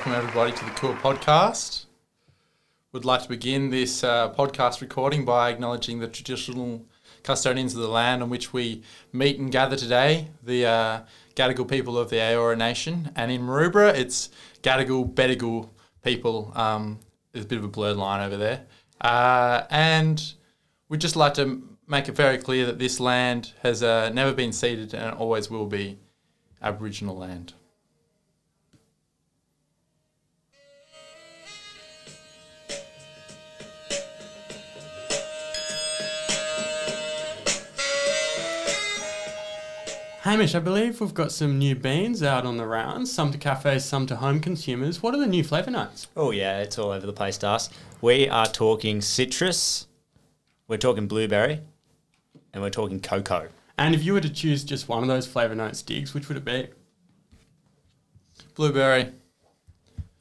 Welcome, everybody, to the Kua Podcast. Would like to begin this uh, podcast recording by acknowledging the traditional custodians of the land on which we meet and gather today, the uh, Gadigal people of the Eora Nation. And in Maroubra, it's Gadigal, Bedigal people. Um, there's a bit of a blurred line over there. Uh, and we'd just like to make it very clear that this land has uh, never been ceded and always will be Aboriginal land. Hamish, I believe we've got some new beans out on the rounds, some to cafes, some to home consumers. What are the new flavour notes? Oh yeah, it's all over the place, Das. We are talking citrus, we're talking blueberry, and we're talking cocoa. And if you were to choose just one of those flavour notes, Diggs, which would it be? Blueberry.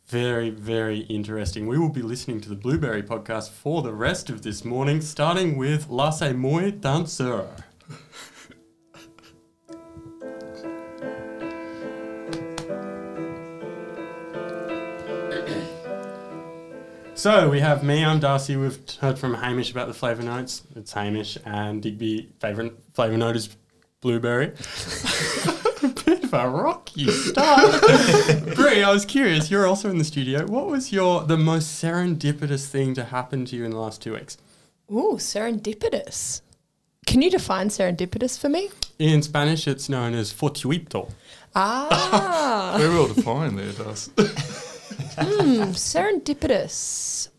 Very, very interesting. We will be listening to the Blueberry podcast for the rest of this morning, starting with Lasse Moi Danseur. So we have me, I'm Darcy. We've heard from Hamish about the flavour notes. It's Hamish and Digby favourite flavour note is blueberry. Bit of a rocky start. Bree, I was curious, you're also in the studio. What was your the most serendipitous thing to happen to you in the last two weeks? Ooh, serendipitous. Can you define serendipitous for me? In Spanish it's known as fortuito. Ah, Very well defined there, does. Hmm, serendipitous.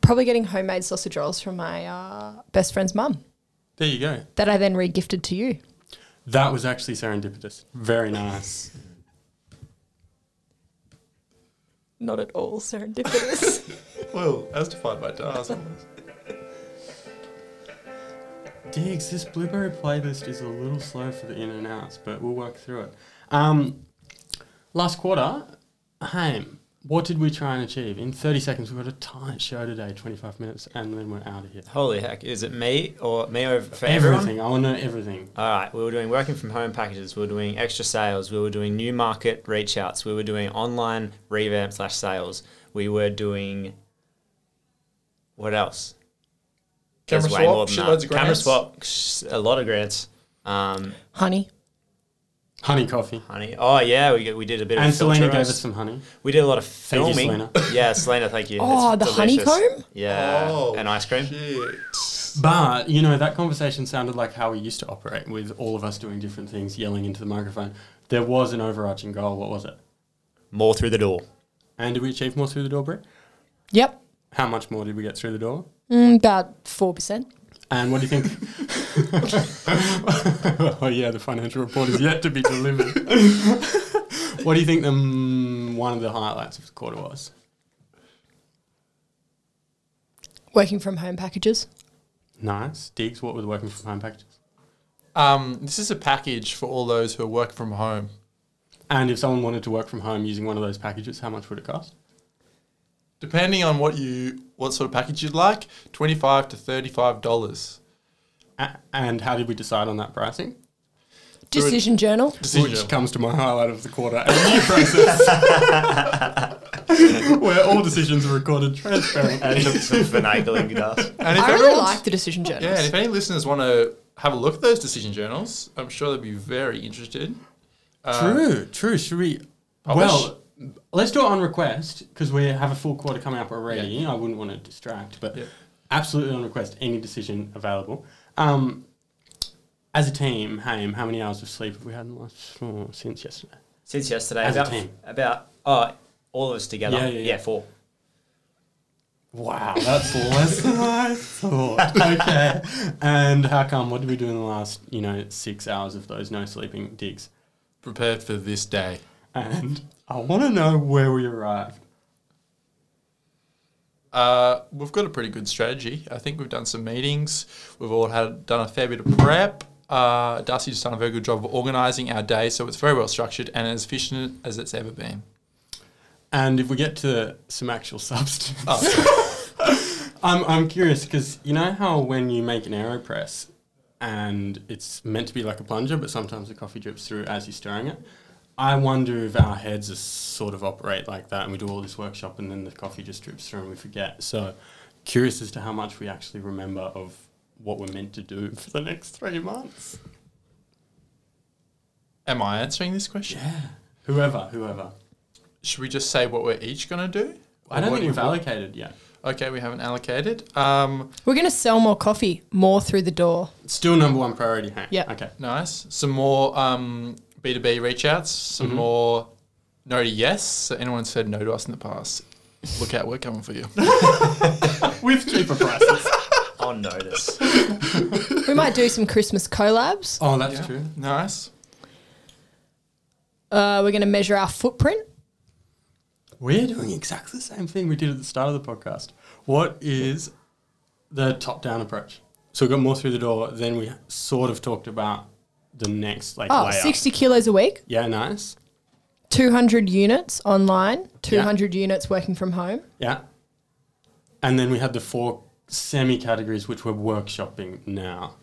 Probably getting homemade sausage rolls from my uh, best friend's mum There you go. that I then regifted to you. That was actually serendipitous. Very nice. Not at all serendipitous. well, as defined by Dars. Diggs, this blueberry playlist is a little slow for the in and outs, but we'll work through it. Um, last quarter, Haim, what did we try and achieve? In 30 seconds, we've got a tight show today, 25 minutes, and then we're out of here. Holy heck, is it me or me over for everyone? Everything. I want to know everything. All right, we were doing working from home packages, we were doing extra sales, we were doing new market reach outs, we were doing online revamp slash sales, we were doing what else? Camera There's way swap, than shitloads that. of Camera swap, a lot of grants. Um, Honey. Honey coffee. honey. Oh yeah, we, we did a bit And of And Selena filter gave us some honey. We did a lot of filming. Thank you, filming. Selena. Yeah, Selena, thank you. Oh, It's the delicious. honeycomb? Yeah, Oh, and ice cream. Shit. But, you know, that conversation sounded like how we used to operate with all of us doing different things, yelling into the microphone. There was an overarching goal. What was it? More through the door. And did we achieve more through the door, Britt? Yep. How much more did we get through the door? Mm, about 4%. And what do you think? oh yeah, the financial report is yet to be delivered. what do you think the mm, one of the highlights of the quarter was? Working from home packages. Nice, Diggs. What were the working from home packages? Um, this is a package for all those who are working from home. And if someone wanted to work from home using one of those packages, how much would it cost? Depending on what you what sort of package you'd like, twenty five to thirty five dollars. A- and how did we decide on that pricing? Decision journal. Which comes to my highlight of the quarter, a new process where all decisions are recorded transparently. And some finagling dust. And if I really everyone's- like the decision journals. Yeah, and if any listeners want to have a look at those decision journals, I'm sure they'd be very interested. Uh, True, true. Should we? Publish? Well, let's do it on request because we have a full quarter coming up already. I wouldn't want to distract, but Yeah. absolutely on request. Any decision available. Um, as a team, Haim, how many hours of sleep have we had in the last oh, since yesterday? Since yesterday, As a about, team. about oh, all of us together. Yeah, Yeah, yeah, yeah. four. Wow, that's less than I thought. Okay, and how come? What did we do in the last, you know, six hours of those no sleeping Diggs? prepared for this day. And I want to know where we arrived. Uh, we've got a pretty good strategy. I think we've done some meetings. We've all had done a fair bit of prep. Uh, Darcy's done a very good job of organising our day, so it's very well structured and as efficient as it's ever been. And if we get to some actual substance, Oh, I'm, I'm curious because you know how when you make an AeroPress and it's meant to be like a plunger, but sometimes the coffee drips through as you're stirring it. I wonder if our heads are sort of operate like that, and we do all this workshop, and then the coffee just drips through, and we forget. So, curious as to how much we actually remember of what we're meant to do for the next three months. Am I answering this question? Yeah. Whoever, whoever. Should we just say what we're each going to do? I don't think we've allocated yet. Okay, we haven't allocated. Um, We're going to sell more coffee, more through the door. Still number one priority. Hey. Yeah. Okay. nice. Some more um, B2B reach outs, some Mhm. more no to yes. So anyone said no to us in the past, look out, we're coming for you. With cheaper prices. On notice. We might do some Christmas collabs. oh, that's Yeah, true. Nice. Uh, we're going to measure our footprint. We're doing exactly the same thing we did at the start of the podcast. What is the top down approach? So we got more through the door, then we sort of talked about the next like Oh, layer. 60 kilos a week, Yeah, nice. 200 units online, 200 units working from home. Yeah. And then we had the four semi categories which we're workshopping now.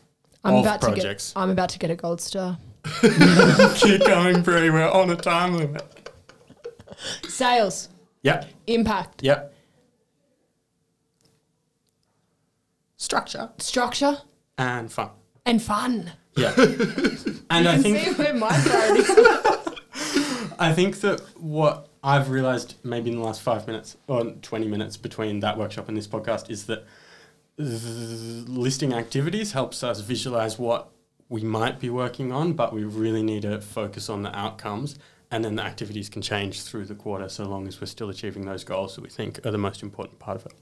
I'm of about projects. to get I'm about to get a gold star. Keep going, Bree. We're on a time limit. Sales, Yep. impact, Yep. Structure structure, and fun. and fun. Yeah. and I You think see where my priorities are. I think that what I've realized maybe in the last five minutes or 20 minutes between that workshop and this podcast is that listing activities helps us visualize what we might be working on, but we really need to focus on the outcomes. And then the activities can change through the quarter so long as we're still achieving those goals that we think are the most important part of it.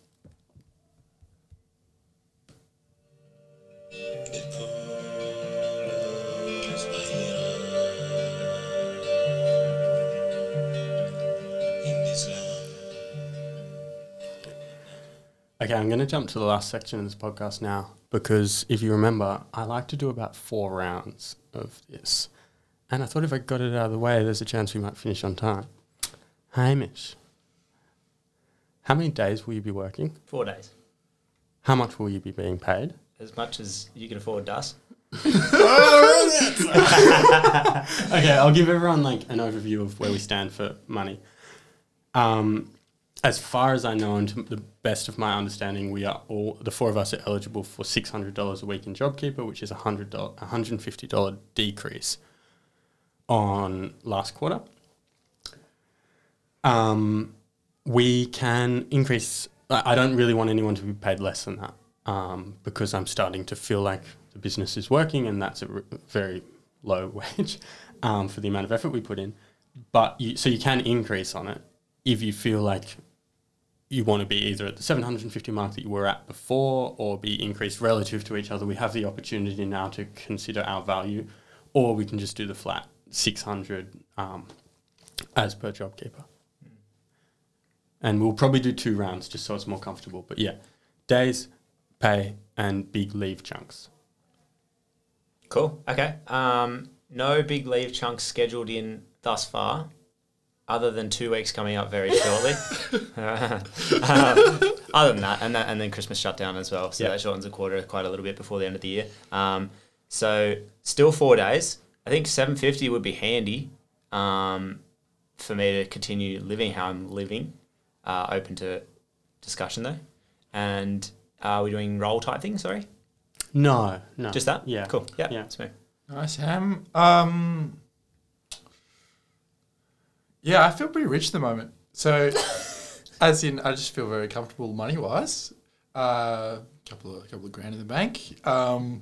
Okay, I'm going to jump to the last section of this podcast now because if you remember, I like to do about four rounds of this. And I thought if I got it out of the way, there's a chance we might finish on time. Hamish, how many days will you be working? Four days. How much will you be being paid? As much as you can afford, Das. okay, I'll give everyone like an overview of where we stand for money. Um, as far as I know, and to the best of my understanding, we are all the four of us are eligible for six hundred dollars a week in JobKeeper, which is a hundred dollar, one hundred and fifty dollar decrease on last quarter. Um, we can increase. I I don't really want anyone to be paid less than that um, because I'm starting to feel like the business is working, and that's a r- very low wage um, for the amount of effort we put in. But you, so you can increase on it if you feel like you want to be either at the 750 mark that you were at before or be increased relative to each other. We have the opportunity now to consider our value, or we can just do the flat 600 um, as per JobKeeper. And we'll probably do two rounds just so it's more comfortable. But yeah, days, pay, and big leave chunks. Cool. Okay. Um, no big leave chunks scheduled in thus far, other than two weeks coming up very shortly. um, other than that, and that, and then Christmas shutdown as well. So Yeah. that shortens a quarter quite a little bit before the end of the year. Um, so still four days. I think seven fifty would be handy um, for me to continue living how I'm living. Uh, open to discussion though. And are we doing role type things? Sorry, No, no. just that. Yeah. Cool. Yeah. Yeah. Smooth. Nice, Ham. Um, yeah, I feel pretty rich at the moment. So, as in, I just feel very comfortable money wise. A uh, couple of couple of grand in the bank. Um,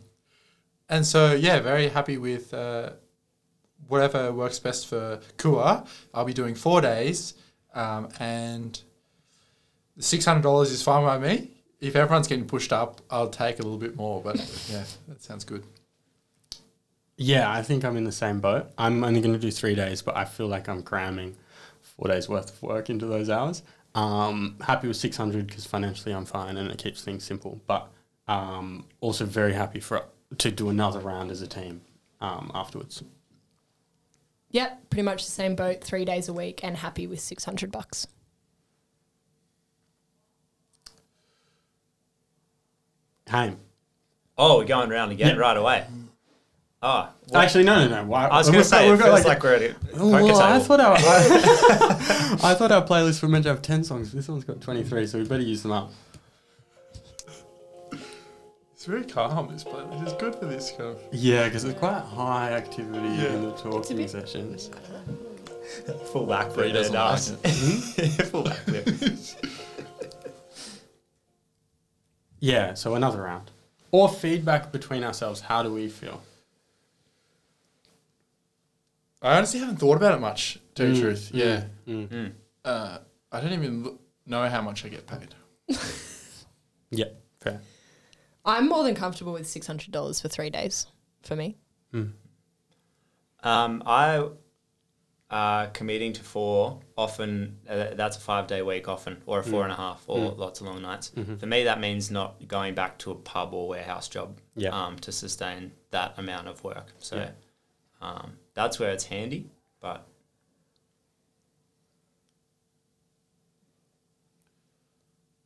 and so, yeah, very happy with uh, whatever works best for Kua. I'll be doing four days, um, and the six hundred dollars is fine by me. If everyone's getting pushed up, I'll take a little bit more. But yeah, that sounds good. Yeah, I think I'm in the same boat. I'm only going to do three days, but I feel like I'm cramming four days worth of work into those hours. Um, happy with 600 because financially I'm fine and it keeps things simple. But um, also very happy for to do another round as a team um, afterwards. Yep, pretty much the same boat, three days a week, and happy with six hundred bucks. Haim. Oh, we're going round again Yep. right away. Ah, oh, what- Actually, no, no, no. Why? I was going we've to got- say, it feels got, like, we're at a poker well, I thought our I, I thought our playlist were meant to have ten songs. This one's got twenty three, so we better use them up. It's very calm. This playlist is good for this kind of. Yeah, because it's quite high activity Yeah. in the talking bit- sessions. Full backflip. Bree doesn't there, it. Full backflip. Yeah, so another round. Or feedback between ourselves. How do we feel? I honestly haven't thought about it much, to tell you the Mm, truth. mm, Yeah. mm. Mm. Uh, I don't even lo- know how much I get paid. Yeah, fair. I'm more than comfortable with six hundred dollars for three days for me. Mm. Um, I uh, committing to four often. Uh, that's a five day week often, or a four and a half, or Mm. lots of long nights. Mhm. For me, that means not going back to a pub or warehouse job Yeah. um, to sustain that amount of work. So Yeah. um, that's where it's handy. But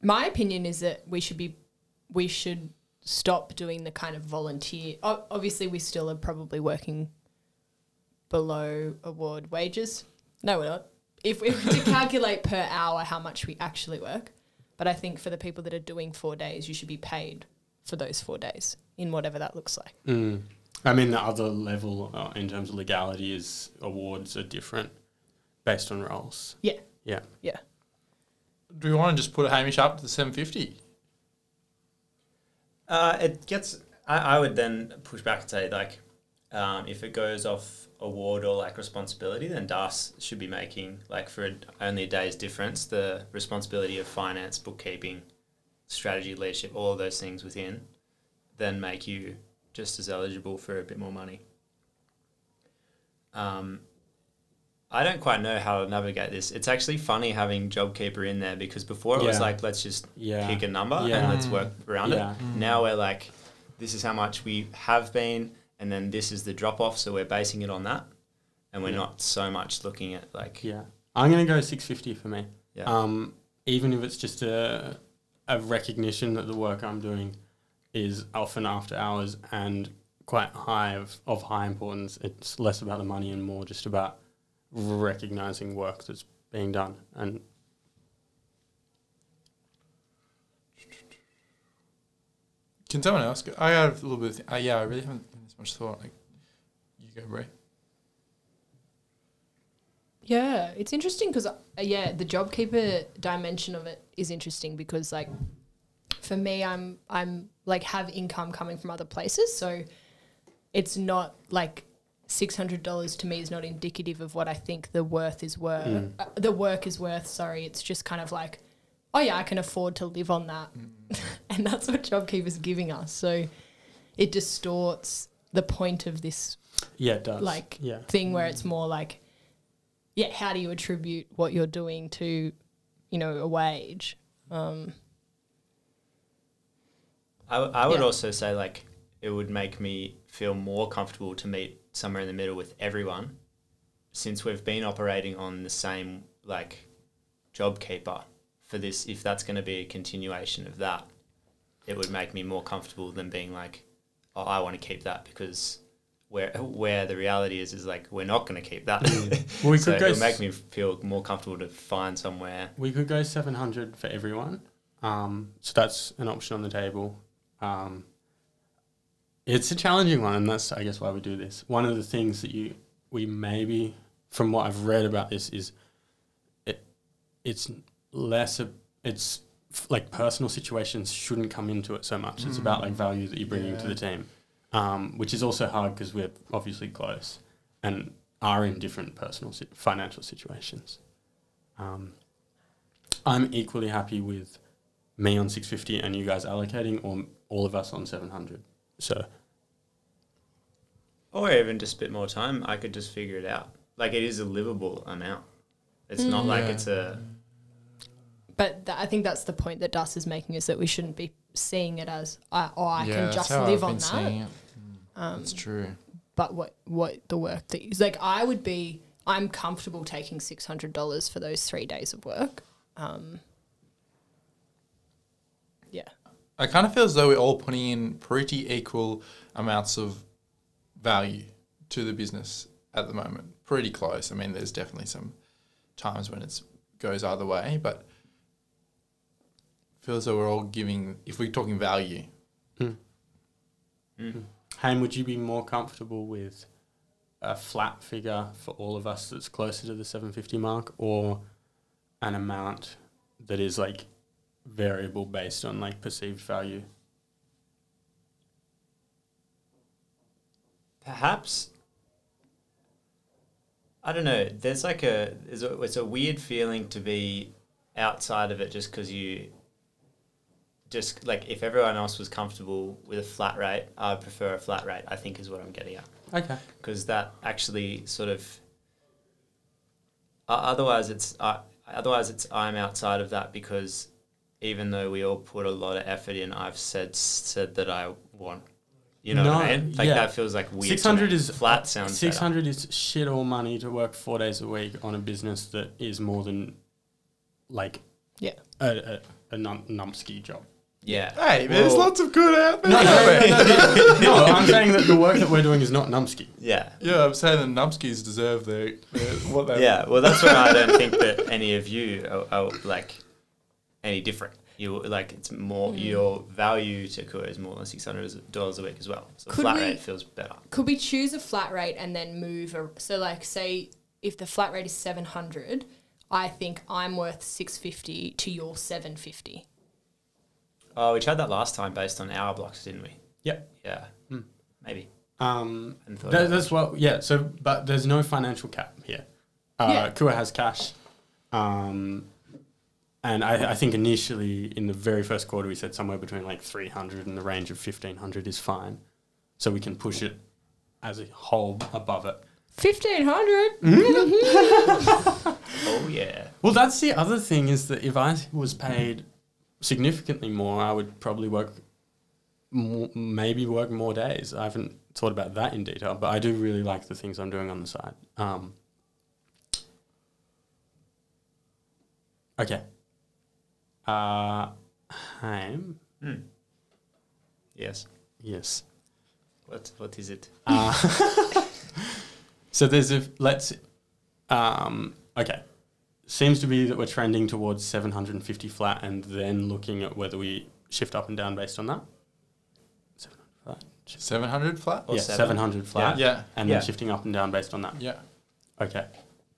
My opinion is that we should be, we should stop doing the kind of volunteer. Obviously, we still are probably working below award wages. No, we're not. If we were to calculate per hour how much we actually work, but I think for the people that are doing four days, you should be paid for those four days in whatever that looks like. Mm. I mean, the other level uh, in terms of legality is awards are different based on roles. Yeah. Yeah. Yeah. Do we want to just put Hamish up to the 750? uh, it gets. I, I would then push back and say like, um, if it goes off award or like responsibility, then DAS should be making like for a, only a day's difference the responsibility of finance, bookkeeping, strategy, leadership, all of those things within, then make you just as eligible for a bit more money. Um, I don't quite know how to navigate this. It's actually funny having JobKeeper in there because before it was like let's just Yeah. pick a number Yeah. and let's work around Yeah. it. Now we're like, this is how much we have been, and then this is the drop off, so we're basing it on that, and we're Yeah. not so much looking at like, Yeah. I'm going to go 650 for me. yeah, Um, even if it's just a, a recognition that the work I'm doing is often after hours and quite high of, of high importance. It's less about the money and more just about recognizing work that's being done. And Can someone else go? I have a little bit. Of th- uh, yeah, I really haven't given this much thought. Like, you go, Bray. Yeah, it's interesting because uh, yeah, the JobKeeper dimension of it is interesting because like for me, I'm I'm like have income coming from other places, so it's not like six hundred dollars to me is not indicative of what I think the worth is worth. Mm. Uh, the work is worth. Sorry, it's just kind of like, oh yeah, I can afford to live on that, and that's what JobKeeper's giving us. So it distorts the point of this yeah, it does. Like- yeah. thing where it's more like, yeah, how do you attribute what you're doing to, you know, a wage? Um, I, I would Yeah. also say like it would make me feel more comfortable to meet somewhere in the middle with everyone, since we've been operating on the same like JobKeeper for this. If that's going to be a continuation of that, it would make me more comfortable than being like, oh, I want to keep that because. Where, where the reality is is like we're not going to keep that. Well, we so could go it'll make me feel more comfortable to find somewhere. We could go 700 for everyone. Um, so that's an option on the table. Um, it's a challenging one, and that's, I guess, why we do this. One of the things that you, we maybe, from what I've read about this, is it, it's less, a, it's f- like personal situations shouldn't come into it so much. It's about like value that you're bringing to the team, um, which is also hard because we're obviously close and are in different personal, si- financial situations. Um, I'm equally happy with me on 650 and you guys allocating, or all of us on 700. So Or even just a bit more time, I could just figure it out. Like it is a livable amount. It's not like Yeah. it's a but th- I think that's the point that Dus is making is that we shouldn't be seeing it as, I oh, I yeah, can that's just how live I've on been seeing that. it. Um, That's true. but what what the work that is like, I would be, I'm comfortable taking six hundred dollars for those three days of work. Um, yeah, I kind of feel as though we're all putting in pretty equal amounts of value to the business at the moment. Pretty close. I mean, there's definitely some times when it goes either way, but feels like we're all giving. If we're talking value, hmm. Hmm. Hayne, would you be more comfortable with a flat figure for all of us that's closer to the 750 mark or an amount that is like variable based on like perceived value? Perhaps. I don't know. There's like a, there's a it's a weird feeling to be outside of it just because you just like if everyone else was comfortable with a flat rate, I would prefer a flat rate. I think is what I'm getting at Okay. because that actually sort of. Uh, otherwise, it's uh, otherwise it's I'm outside of that because even though we all put a lot of effort in, I've said said that I want. You know what I mean? Like yeah. that feels like weird. 600 is flat sounds. better. 600 is shit all money to work four days a week on a business that is more than like Yeah. a, a, a num- numpsky job. Yeah. hey, there's lots of good out there. No, no, no, no, no, no, I'm saying that the work that we're doing is not numpsky. Yeah. Yeah, I'm saying that Numskis deserve their, their what they. Yeah. Well, that's why I don't think that any of you are, are like any different. You like it's more Mm. your value to Kua is more than six hundred dollars a week as well. So Could flat we- rate feels better. Could we choose a flat rate and then move? A, so, like, say if the flat rate is seven hundred, I think I'm worth six fifty to your seven fifty. Oh, we tried that last time based on hour blocks, didn't we? Yep. Yeah. Hmm. Maybe. Um, that, about that's what, yeah. So, but there's no financial cap here. Uh, Yeah. Kua has cash. Um, and I, I think initially in the very first quarter, we said somewhere between like 300 and the range of 1500 is fine. So we can push it as a whole above it. Fifteen hundred. Oh yeah. Well, that's the other thing is that if I was paid significantly more, I would probably work more, maybe work more days. I haven't thought about that in detail, but I do really like the things I'm doing on the side. Um, okay. Uh, Haim. Hmm. Yes. Yes. What What is it? Uh, so there's a let's um, okay. Seems to be that we're trending towards 750 flat, and then looking at whether we shift up and down based on that. 700 flat. 700 flat? Or yeah, seven. 700 flat, Yeah. and Yeah. then shifting up and down based on that. Yeah. Okay,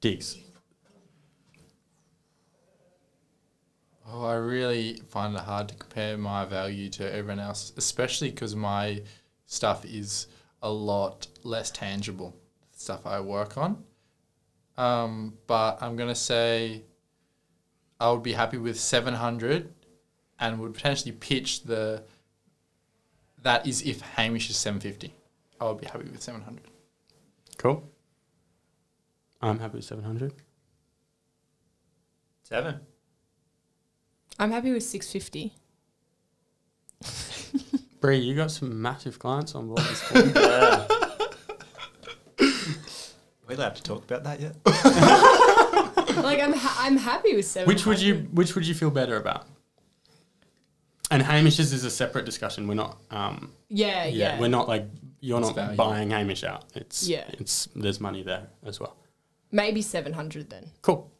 Diggs. Oh, I really find it hard to compare my value to everyone else, especially because my stuff is a lot less tangible stuff I work on. Um, but I'm gonna say I would be happy with 700, and would potentially pitch the that is if Hamish is 750. I would be happy with 700. Cool. I'm happy with 700. Seven. I'm happy with six fifty. Bree, you got some massive clients on board this morning. Yeah. we allowed to talk about that yet? like I'm ha- I'm happy with seven. Which would you Which would you feel better about? And Hamish's is a separate discussion. We're not. Um, Yeah, yeah, yeah. we're not like you're It's not value. buying Hamish out. It's Yeah. It's there's money there as well. Maybe seven hundred then. Cool.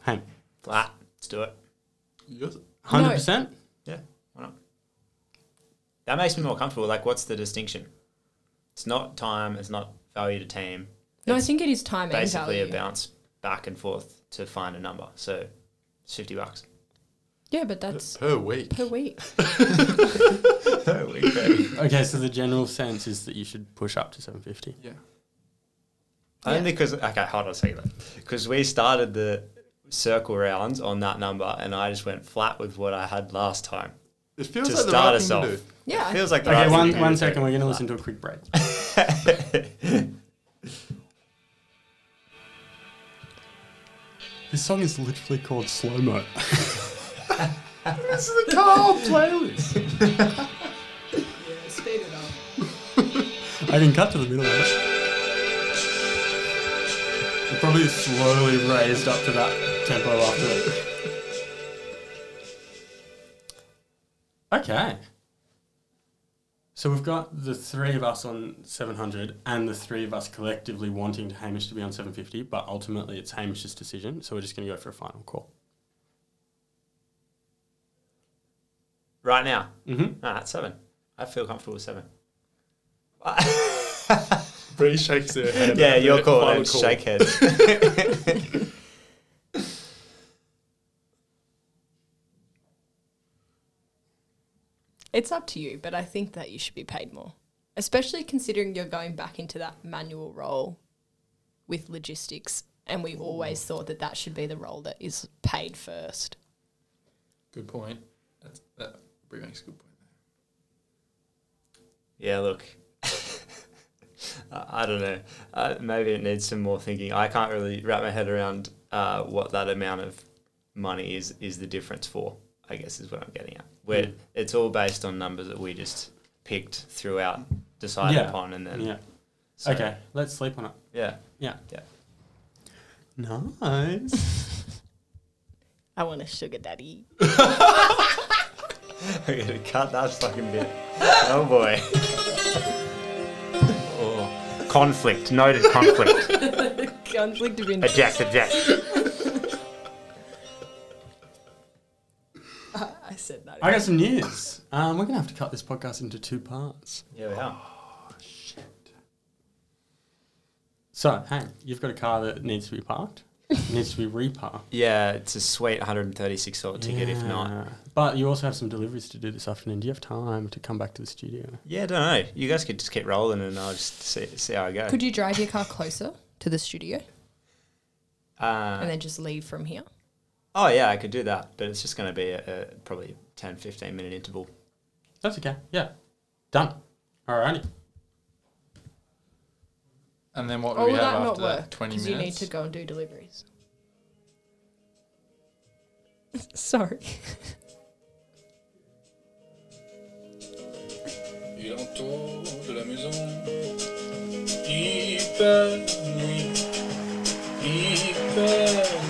Ham. Flat. Let's do it. Yes. Hundred percent. Yeah. Why not? That makes me more comfortable. Like, what's the distinction? It's not time. It's not value to team. No, I think it is time and basically value. a bounce back and forth to find a number. So, it's fifty bucks. yeah, but that's Per week. per week. Per week, baby. Okay, so the general sense is that you should push up to seven fifty. Yeah. Only because okay, hold on a second. Because we started the circle rounds on that number, and I just went flat with what I had last time It feels to like the start right us thing off. to do. Yeah. It feels like the Okay, right one thing to one do. We're gonna listen to a quick break. This song is literally called slow mo. This is a car playlist. yeah, speed it up. I can cut to the middle of it. It probably slowly raised up to that tempo after it. Okay. So we've got the three of us on 700 and the three of us collectively wanting Hamish to be on 750, but ultimately it's Hamish's decision. So we're just going to go for a final call. Right now, Mm-hmm. nah, it's seven. I feel comfortable with seven. Bree shakes their head. yeah, your call. Final and Shake head. It's up to you, but I think that you should be paid more, especially considering you're going back into that manual role with logistics. And we always thought that that should be the role that is paid first. Good point. That's, that Bree makes a good point. Yeah, look. I I don't know. Uh, maybe it needs some more thinking. I can't really wrap my head around uh, what that amount of money is is the difference for. I guess is what I'm getting at. Where Mm. it's all based on numbers that we just picked throughout, decided Yeah. upon, and then Yeah. so, Okay, let's sleep on it. yeah. Yeah. Yeah. Nice. I want a sugar daddy. I'm gonna cut that fucking bit. Oh boy. Conflict. Noted conflict. Conflict of interest. eject, eject. I said that. I got some news. Um, we're going to have to cut this podcast into two parts. Yeah, we are. Oh, shit. So, hey, you've got a car that needs to be parked. It needs to be reparked. Yeah, it's a sweet $136 ticket if not. But you also have some deliveries to do this afternoon. Do you have time to come back to the studio? Yeah, I don't know. You guys could just keep rolling and I'll just see, see how I go. Could you drive your car closer to the studio uh, and then just leave from here? oh, yeah, I could do that, but it's just going to be a, a probably 10, 15 minute interval. That's okay. Yeah. Done. Alrighty. And then what Or will we will have that not after that? work? 20 Because minutes? you need to go and do deliveries. Sorry. Il entoure de la maison. Hyper nuit. Hyper